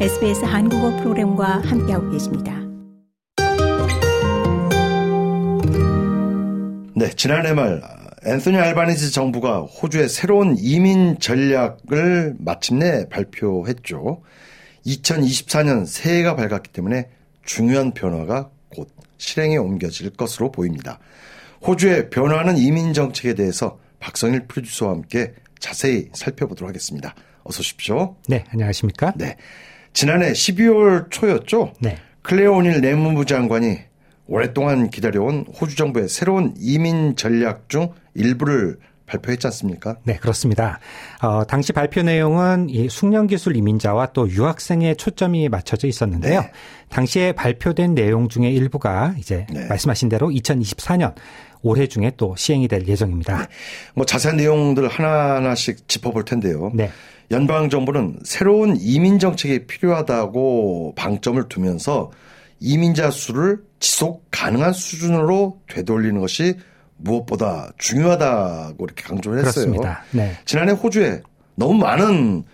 SBS 한국어 프로그램과 함께하고 계십니다. 네, 지난해 말 앤소니 알바니지 정부가 호주의 새로운 이민 전략을 마침내 발표했죠. 2024년 새해가 밝았기 때문에 중요한 변화가 곧 실행에 옮겨질 것으로 보입니다. 호주의 변화하는 이민 정책에 대해서 박성일 프로듀서와 함께 자세히 살펴보도록 하겠습니다. 어서 오십시오. 네, 안녕하십니까? 네. 지난해 12월 초였죠? 네. 클레어 오닐 내무부 장관이 오랫동안 기다려온 호주 정부의 새로운 이민 전략 중 일부를 발표했지 않습니까? 네, 그렇습니다. 어, 당시 발표 내용은 이 숙련 기술 이민자와 또 유학생에 초점이 맞춰져 있었는데요. 네. 당시에 발표된 내용 중에 일부가 이제 네. 말씀하신 대로 2024년 올해 중에 또 시행이 될 예정입니다. 뭐 자세한 내용들 하나하나씩 짚어볼 텐데요. 네. 연방 정부는 새로운 이민 정책이 필요하다고 방점을 두면서 이민자 수를 지속 가능한 수준으로 되돌리는 것이 무엇보다 중요하다고 이렇게 강조를 했어요. 그렇습니다. 네. 지난해 호주에 너무 많은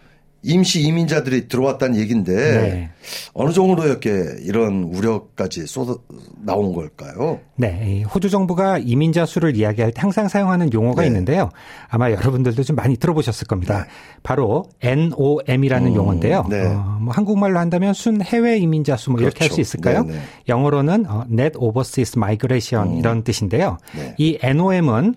임시 이민자들이 들어왔다는 얘기인데 네. 어느 정도였게 이런 우려까지 쏟아 나온 걸까요? 네, 이 호주 정부가 이민자 수를 이야기할 때 항상 사용하는 용어가 네. 있는데요. 아마 여러분들도 좀 많이 들어보셨을 겁니다. 바로 NOM이라는 음, 용어인데요. 네. 어, 뭐 한국말로 한다면 순 해외 이민자 수뭐 이렇게 할수 그렇죠. 있을까요? 네, 네. 영어로는 어, Net Overseas Migration 이런 뜻인데요. 네. 이 NOM은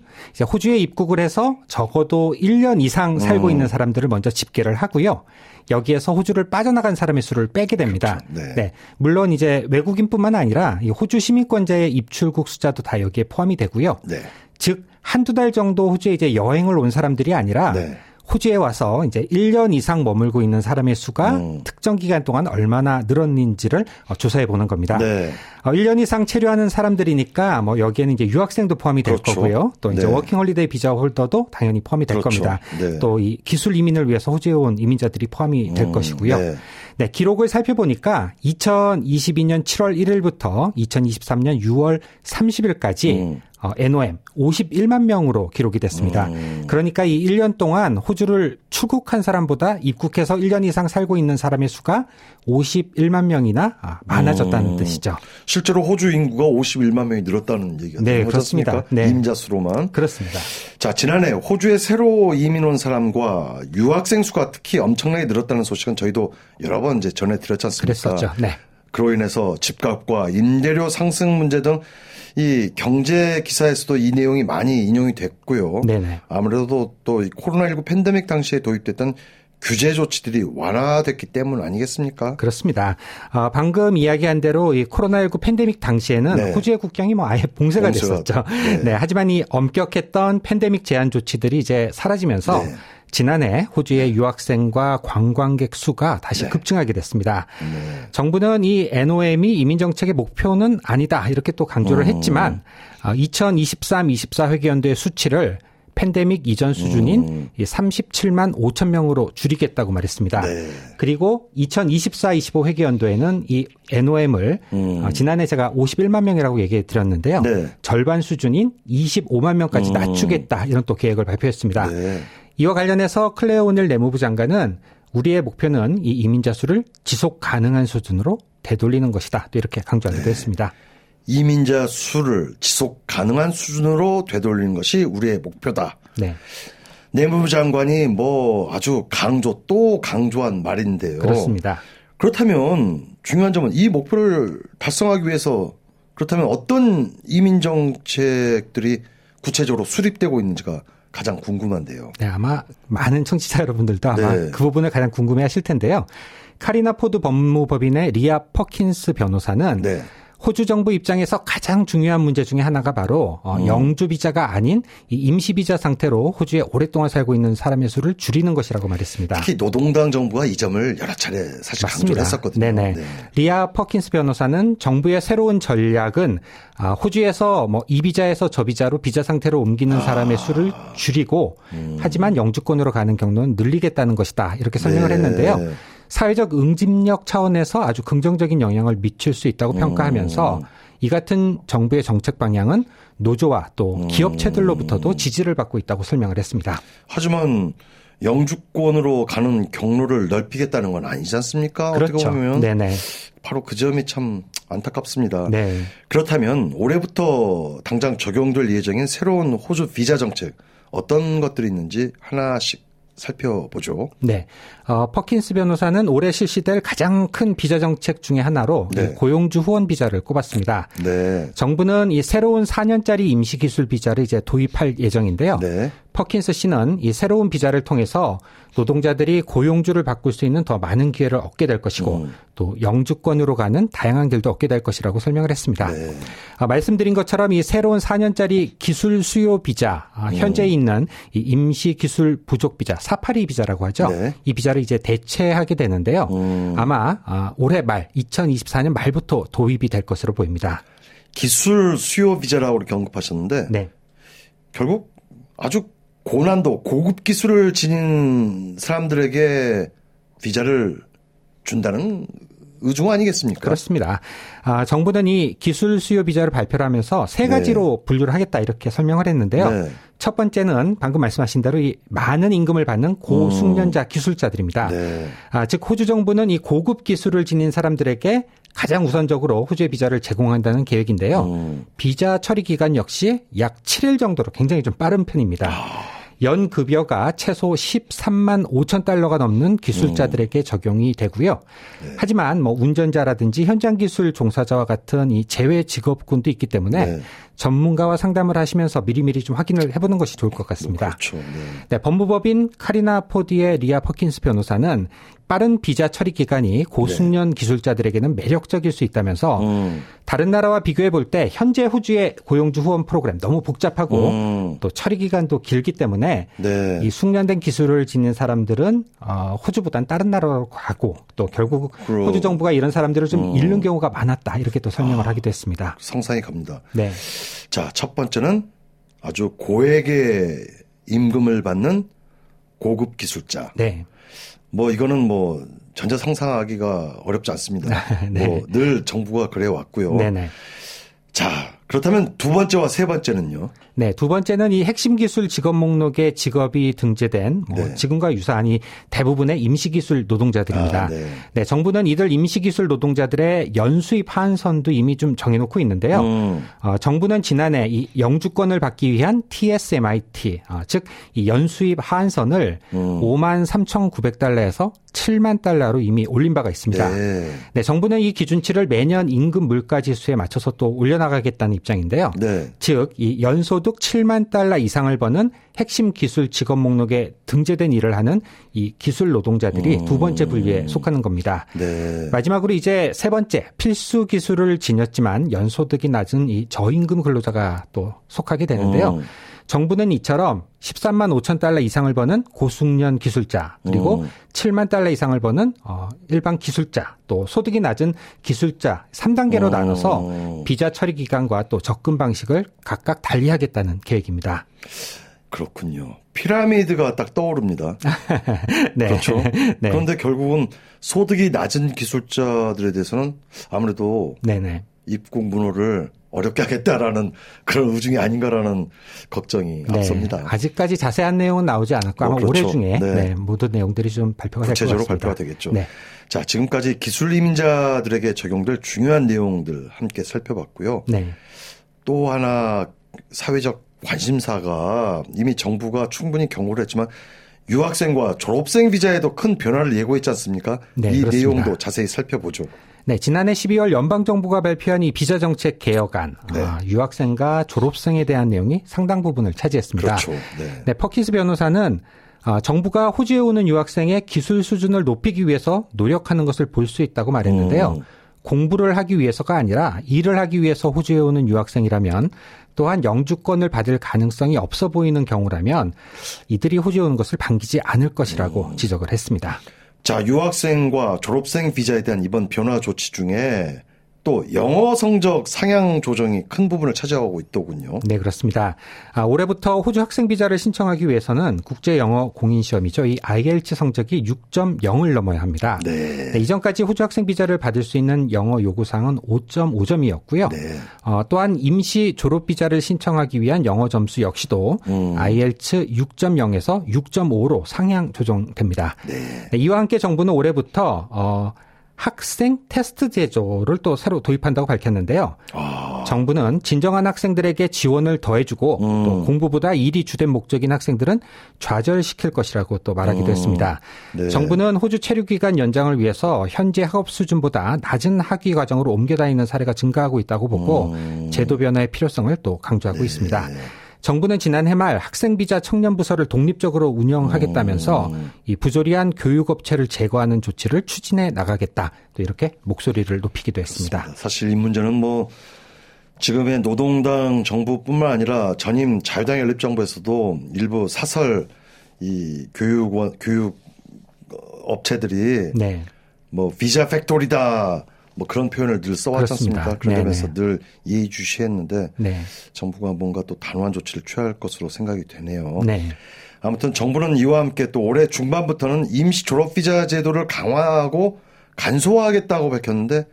호주에 입국을 해서 적어도 1년 이상 살고 음. 있는 사람들을 먼저 집계를 하고요. 여기에서 호주를 빠져나간 사람의 수를 빼게 됩니다. 그렇죠. 네. 물론 이제 외국인뿐만 아니라 이 호주 시민권자의 입출국 숫자도 다 여기에 포함이 되고요. 네. 즉 한두 달 정도 호주에 이제 여행을 온 사람들이 아니라 네. 호주에 와서 이제 1년 이상 머물고 있는 사람의 수가 음. 특정 기간 동안 얼마나 늘었는지를 어, 조사해 보는 겁니다. 네. 어, 1년 이상 체류하는 사람들이니까 뭐 여기에는 이제 유학생도 포함이 될 그렇죠. 거고요. 또 이제 네. 워킹 홀리데이 비자 홀더도 당연히 포함이 될 그렇죠. 겁니다. 네. 또이 기술 이민을 위해서 호주에 온 이민자들이 포함이 될 음, 것이고요. 네. 네, 기록을 살펴보니까 2022년 7월 1일부터 2023년 6월 30일까지 음. 어, NOM 51만 명으로 기록이 됐습니다. 음. 그러니까 이 1년 동안 호주를 출국한 사람보다 입국해서 1년 이상 살고 있는 사람의 수가 51만 명이나 아, 많아졌다는 음. 뜻이죠. 실제로 호주 인구가 51만 명이 늘었다는 얘기가 네, 그렇습니다. 네. 이민자 수로만. 그렇습니다. 자, 지난해 호주에 새로 이민 온 사람과 유학생 수가 특히 엄청나게 늘었다는 소식은 저희도 여러 번 이제 전해 드렸지 않습니까? 그랬었죠. 네. 그로 인해서 집값과 임대료 상승 문제 등 이 경제 기사에서도 이 내용이 많이 인용이 됐고요. 네네. 아무래도 또이 코로나19 팬데믹 당시에 도입됐던 규제 조치들이 완화됐기 때문 아니겠습니까? 그렇습니다. 어, 방금 이야기한 대로 이 코로나19 팬데믹 당시에는 네. 호주의 국경이 뭐 아예 봉쇄가 봉쇄가, 됐었죠. 네. 네. 하지만 이 엄격했던 팬데믹 제한 조치들이 이제 사라지면서 네. 지난해 호주의 유학생과 관광객 수가 다시 네. 급증하게 됐습니다. 네. 정부는 이 NOM이 이민 정책의 목표는 아니다 이렇게 또 강조를 음. 했지만 2023-24 회계연도의 수치를 팬데믹 이전 수준인 음. 이 37만 5천 명으로 줄이겠다고 말했습니다. 네. 그리고 2024-25 회계연도에는 이 NOM을 음. 어, 지난해 제가 51만 명이라고 얘기해 드렸는데요. 네. 절반 수준인 25만 명까지 음. 낮추겠다 이런 또 계획을 발표했습니다. 네. 이와 관련해서 클레어 오늘 내무부 장관은 우리의 목표는 이 이민자 수를 지속 가능한 수준으로 되돌리는 것이다. 또 이렇게 강조하기도 네. 했습니다. 이민자 수를 지속 가능한 수준으로 되돌리는 것이 우리의 목표다. 네. 내무부 장관이 뭐 아주 강조 또 강조한 말인데요. 그렇습니다. 그렇다면 중요한 점은 이 목표를 달성하기 위해서 그렇다면 어떤 이민 정책들이 구체적으로 수립되고 있는지가 가장 궁금한데요. 네, 아마 많은 청취자 여러분들도 아마 네. 그 부분을 가장 궁금해 하실 텐데요. 카리나 포드 법무법인의 리아 퍼킨스 변호사는 네. 호주 정부 입장에서 가장 중요한 문제 중에 하나가 바로 어, 음. 영주 비자가 아닌 이 임시 비자 상태로 호주에 오랫동안 살고 있는 사람의 수를 줄이는 것이라고 말했습니다. 특히 노동당 정부가 이 점을 여러 차례 사실 강조를 했었거든요. 네네. 네. 리아 퍼킨스 변호사는 정부의 새로운 전략은 아, 호주에서 뭐 이 비자에서 저 비자로 비자 상태로 옮기는 사람의 수를 줄이고 하지만 영주권으로 가는 경로는 늘리겠다는 것이다. 이렇게 설명을 네. 했는데요. 사회적 응집력 차원에서 아주 긍정적인 영향을 미칠 수 있다고 평가하면서 이 같은 정부의 정책 방향은 노조와 또 기업체들로부터도 지지를 받고 있다고 설명을 했습니다. 하지만 영주권으로 가는 경로를 넓히겠다는 건 아니지 않습니까? 그렇죠. 어떻게 보면 네네. 바로 그 점이 참 안타깝습니다. 네. 그렇다면 올해부터 당장 적용될 예정인 새로운 호주 비자 정책 어떤 것들이 있는지 하나씩 살펴보죠. 네. 어, 퍼킨스 변호사는 올해 실시될 가장 큰 비자 정책 중의 하나로 네. 고용주 후원 비자를 꼽았습니다. 네. 정부는 이 새로운 4년짜리 임시 기술 비자를 이제 도입할 예정인데요. 네. 퍼킨스 씨는 이 새로운 비자를 통해서 노동자들이 고용주를 바꿀 수 있는 더 많은 기회를 얻게 될 것이고 음. 또 영주권으로 가는 다양한 길도 얻게 될 것이라고 설명을 했습니다. 네. 아, 말씀드린 것처럼 이 새로운 4년짜리 기술 수요 비자, 아, 현재 있는 이 임시 기술 부족 비자, 사파리 비자라고 하죠. 네. 이 비자를 이제 대체하게 되는데요. 음. 아마 아, 올해 말 2024년 말부터 도입이 될 것으로 보입니다. 기술 수요 비자라고 이렇게 언급하셨는데 네. 결국 아주 고난도 고급 기술을 지닌 사람들에게 비자를 준다는 의중 아니겠습니까? 그렇습니다. 아, 정부는 이 기술 수요 비자를 발표를 하면서 세 가지로 분류를 하겠다 이렇게 설명을 했는데요. 네. 첫 번째는 방금 말씀하신 대로 이 많은 임금을 받는 고숙련자 기술자들입니다. 네. 아, 즉 호주 정부는 이 고급 기술을 지닌 사람들에게 가장 우선적으로 호주의 비자를 제공한다는 계획인데요. 음. 비자 처리 기간 역시 약 7일 정도로 굉장히 좀 빠른 편입니다. 연 급여가 최소 13만 5천 달러가 넘는 기술자들에게 적용이 되고요. 하지만 뭐 운전자라든지 현장 기술 종사자와 같은 이 제외 직업군도 있기 때문에 네. 전문가와 상담을 하시면서 미리미리 좀 확인을 해보는 것이 좋을 것 같습니다. 그렇죠. 네. 네, 법무법인 카리나 포드의 리아 퍼킨스 변호사는 빠른 비자 처리 기간이 고숙련 기술자들에게는 매력적일 수 있다면서 음. 다른 나라와 비교해 볼 때 현재 호주의 고용주 후원 프로그램 너무 복잡하고 음. 또 처리 기간도 길기 때문에 네. 이 숙련된 기술을 지닌 사람들은 어, 호주보단 다른 나라로 가고 또 결국 그럼. 호주 정부가 이런 사람들을 좀 음. 잃는 경우가 많았다 이렇게 또 설명을 하기도 했습니다. 상상이 갑니다. 네, 자, 첫 번째는 아주 고액의 임금을 받는 고급 기술자. 네, 뭐 이거는 뭐 전혀 상상하기가 어렵지 않습니다. 네. 뭐늘 정부가 그래 왔고요. 네, 네. 자, 그렇다면 두 번째와 세 번째는요. 네, 두 번째는 이 핵심 기술 직업 목록에 직업이 등재된 뭐 네. 지금과 유사한 이 대부분의 임시 기술 노동자들입니다. 아, 네. 네, 정부는 이들 임시 기술 노동자들의 연수입 하한선도 이미 좀 정해놓고 있는데요. 음. 어, 정부는 지난해 이 영주권을 받기 위한 TSMIT, 어, 즉이 연수입 하한선을 음. 5만 3,900달러에서 7만 달러로 이미 올린 바가 있습니다. 네. 네, 정부는 이 기준치를 매년 임금 물가 지수에 맞춰서 또 올려나가겠다는 입장인데요. 네. 즉, 이 연소득 7만 달러 이상을 버는 핵심 기술 직업 목록에 등재된 일을 하는 이 기술 노동자들이 음. 두 번째 분류에 속하는 겁니다. 네. 마지막으로 이제 세 번째 필수 기술을 지녔지만 연소득이 낮은 이 저임금 근로자가 또 속하게 되는데요. 음. 정부는 이처럼 13만 5천 달러 이상을 버는 고숙련 기술자 그리고 음. 7만 달러 이상을 버는 어, 일반 기술자 또 소득이 낮은 기술자 3단계로 어. 나눠서 비자 처리 기간과 또 접근 방식을 각각 달리하겠다는 계획입니다. 그렇군요. 피라미드가 딱 떠오릅니다. 네. 그렇죠. 네. 그런데 결국은 소득이 낮은 기술자들에 대해서는 아무래도 네네. 입국 문호를 어렵게 하겠다라는 그런 의중이 아닌가라는 걱정이 네. 앞섭니다. 아직까지 자세한 내용은 나오지 않았고 아마 어, 그렇죠. 올해 중에 네. 네, 모든 내용들이 좀 발표가 될것 같습니다. 구체적으로 발표가 되겠죠. 네. 자, 지금까지 기술 이민자들에게 적용될 중요한 내용들 함께 살펴봤고요. 네. 또 하나 사회적 관심사가 이미 정부가 충분히 경고를 했지만 유학생과 졸업생 비자에도 큰 변화를 예고했지 않습니까? 네, 이 그렇습니다. 내용도 자세히 살펴보죠. 네, 지난해 12월 연방정부가 발표한 이 비자 정책 개혁안, 네. 아, 유학생과 졸업생에 대한 내용이 상당 부분을 차지했습니다. 그렇죠. 네. 네, 퍼키스 변호사는 아, 정부가 호주에 오는 유학생의 기술 수준을 높이기 위해서 노력하는 것을 볼 수 있다고 말했는데요. 음. 공부를 하기 위해서가 아니라 일을 하기 위해서 호주에 오는 유학생이라면 또한 영주권을 받을 가능성이 없어 보이는 경우라면 이들이 호주에 오는 것을 반기지 않을 것이라고 음. 지적을 했습니다. 자, 유학생과 졸업생 비자에 대한 이번 변화 조치 중에 또 영어 성적 상향 조정이 큰 부분을 차지하고 있더군요. 네, 그렇습니다. 아, 올해부터 호주 학생 비자를 신청하기 위해서는 국제 영어 공인 시험이죠. 이 IELTS 성적이 6.0을 넘어야 합니다. 네. 네, 이전까지 호주 학생 비자를 받을 수 있는 영어 요구 사항은 5.5점이었고요. 네. 어, 또한 임시 졸업 비자를 신청하기 위한 영어 점수 역시도 음. IELTS 6.0에서 6.5로 상향 조정됩니다. 네. 네, 이와 함께 정부는 올해부터 어, 학생 테스트 제도를 또 새로 도입한다고 밝혔는데요. 아, 정부는 진정한 학생들에게 지원을 더해주고 음. 또 공부보다 일이 주된 목적인 학생들은 좌절시킬 것이라고 또 말하기도 음. 했습니다. 네. 정부는 호주 체류 기간 연장을 위해서 현재 학업 수준보다 낮은 학위 과정으로 옮겨 다니는 사례가 증가하고 있다고 보고 음. 제도 변화의 필요성을 또 강조하고 네. 있습니다. 정부는 지난해 말 학생 비자 청년 부서를 독립적으로 운영하겠다면서 음. 이 부조리한 교육 업체를 제거하는 조치를 추진해 나가겠다. 또 이렇게 목소리를 높이기도 했습니다. 사실 이 문제는 뭐 지금의 노동당 정부뿐만 아니라 전임 자유당 연립 정부에서도 일부 사설 이 교육원 교육 업체들이 네. 뭐 비자 팩토리다 뭐 그런 표현을 늘 써왔지. 않습니까? 그런 점에서. 늘 예의주시했는데 네. 정부가 뭔가 또 단호한 조치를 취할 것으로 생각이 되네요. 네. 아무튼 정부는 이와 함께 또 올해 중반부터는 임시 졸업 비자 제도를 강화하고 간소화하겠다고 밝혔는데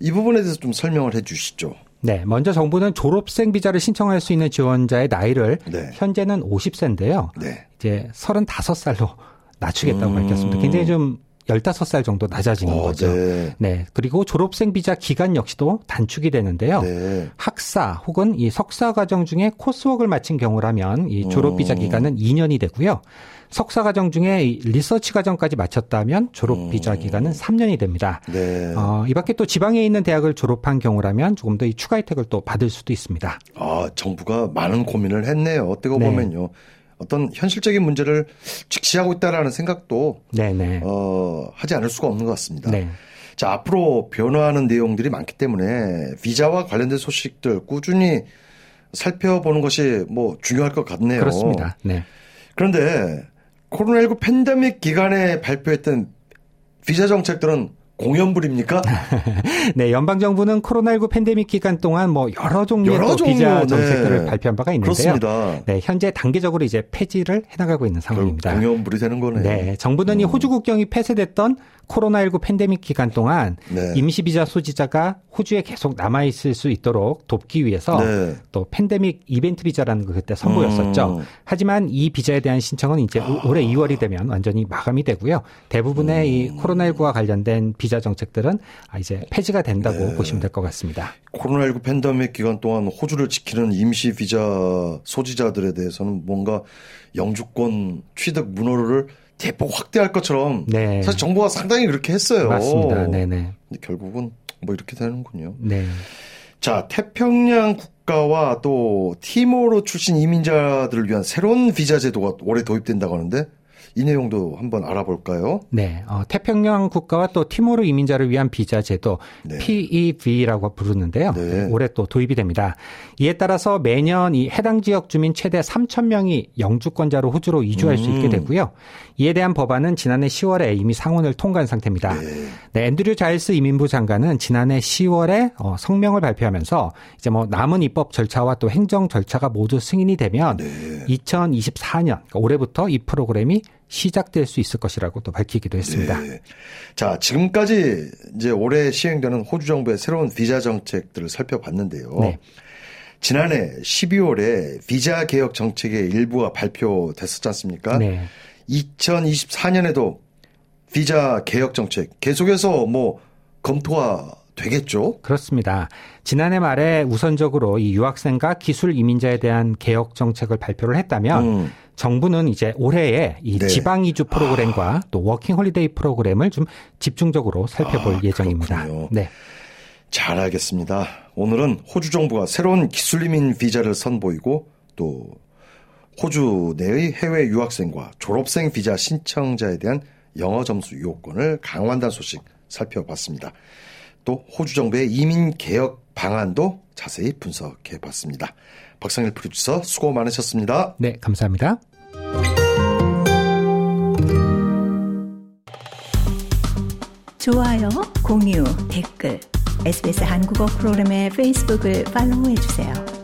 이 부분에 대해서 좀 설명을 해 주시죠. 네, 먼저 정부는 졸업생 비자를 신청할 수 있는 지원자의 나이를 네. 현재는 50세인데요. 네. 이제 35살로 낮추겠다고 음. 밝혔습니다. 굉장히 좀 15살 정도 낮아지는 어, 거죠. 네. 네. 그리고 졸업생 비자 기간 역시도 단축이 되는데요. 네. 학사 혹은 이 석사 과정 중에 코스웍을 마친 경우라면 이 졸업 비자 음. 기간은 2년이 되고요. 석사 과정 중에 이 리서치 과정까지 마쳤다면 졸업 비자 음. 기간은 3년이 됩니다. 네. 어, 이 밖에 또 지방에 있는 대학을 졸업한 경우라면 조금 더 이 추가 혜택을 또 받을 수도 있습니다. 아, 정부가 많은 고민을 했네요. 어떻게 네. 보면요. 어떤 현실적인 문제를 직시하고 있다라는 생각도 네네. 어, 하지 않을 수가 없는 것 같습니다. 네. 자, 앞으로 변화하는 내용들이 많기 때문에 비자와 관련된 소식들 꾸준히 살펴보는 것이 뭐 중요할 것 같네요. 그렇습니다. 네. 그런데 코로나19 팬데믹 기간에 발표했던 비자 정책들은 공연불입니까? 네, 연방 정부는 코로나19 팬데믹 기간 동안 뭐 여러 종류의 여러 또 비자 종류, 네. 정책들을 발표한 바가 있는데요. 그렇습니다. 네, 현재 단계적으로 이제 폐지를 해나가고 있는 상황입니다. 공연불이 되는 거네요. 네, 정부는 이 호주 국경이 폐쇄됐던 코로나19 팬데믹 기간 동안 네. 임시 비자 소지자가 호주에 계속 남아 있을 수 있도록 돕기 위해서 네. 또 팬데믹 이벤트 비자라는 걸 그때 선보였었죠. 음. 하지만 이 비자에 대한 신청은 이제 올- 올해 2월이 되면 완전히 마감이 되고요. 대부분의 이 음. 코로나19와 관련된 비자 정책들은 아, 이제 폐지가 된다고 네. 보시면 될 것 같습니다. 코로나19 팬데믹 기간 동안 호주를 지키는 임시 비자 소지자들에 대해서는 뭔가 영주권 취득 문호를 대폭 확대할 것처럼 네. 사실 정부가 상당히 그렇게 했어요. 맞습니다. 네네. 근데 결국은 뭐 이렇게 되는군요. 네. 자, 태평양 국가와 또 티모르 출신 이민자들을 위한 새로운 비자 제도가 올해 도입된다고 하는데 이 내용도 한번 알아볼까요? 네, 어, 태평양 국가와 또 티모르 이민자를 위한 비자 제도 네. PEV라고 부르는데요. 네. 올해 또 도입이 됩니다. 이에 따라서 매년 이 해당 지역 주민 최대 3천 명이 영주권자로 호주로 이주할 수 음. 있게 되고요. 이에 대한 법안은 지난해 10월에 이미 상원을 통과한 상태입니다. 네, 앤드류 자일스 이민부 장관은 지난해 10월에 어, 성명을 발표하면서 이제 뭐 남은 입법 절차와 또 행정 절차가 모두 승인이 되면 네. 2024년 그러니까 올해부터 이 프로그램이 시작될 수 있을 것이라고 또 밝히기도 했습니다. 네. 자, 지금까지 이제 올해 시행되는 호주 정부의 새로운 비자 정책들을 살펴봤는데요. 네. 지난해 12월에 비자 개혁 정책의 일부가 발표됐었지 않습니까? 네. 2024년에도 비자 개혁 정책 계속해서 뭐 검토가 되겠죠? 그렇습니다. 지난해 말에 우선적으로 이 유학생과 기술 이민자에 대한 개혁 정책을 발표를 했다면 음. 정부는 이제 올해에 이 네. 지방 이주 프로그램과 또 워킹 홀리데이 프로그램을 좀 집중적으로 살펴볼 아, 예정입니다. 그렇군요. 네. 잘 알겠습니다. 오늘은 호주 정부가 새로운 기술 이민 비자를 선보이고 또 호주 내의 해외 유학생과 졸업생 비자 신청자에 대한 영어 점수 요건을 강화한다는 소식 살펴봤습니다. 또 호주 정부의 이민 개혁 방안도 자세히 분석해 봤습니다. 박상일 프로듀서 수고 많으셨습니다. 네, 감사합니다. 좋아요, 공유, 댓글 SBS 한국어 프로그램의 페이스북을 팔로우해 주세요.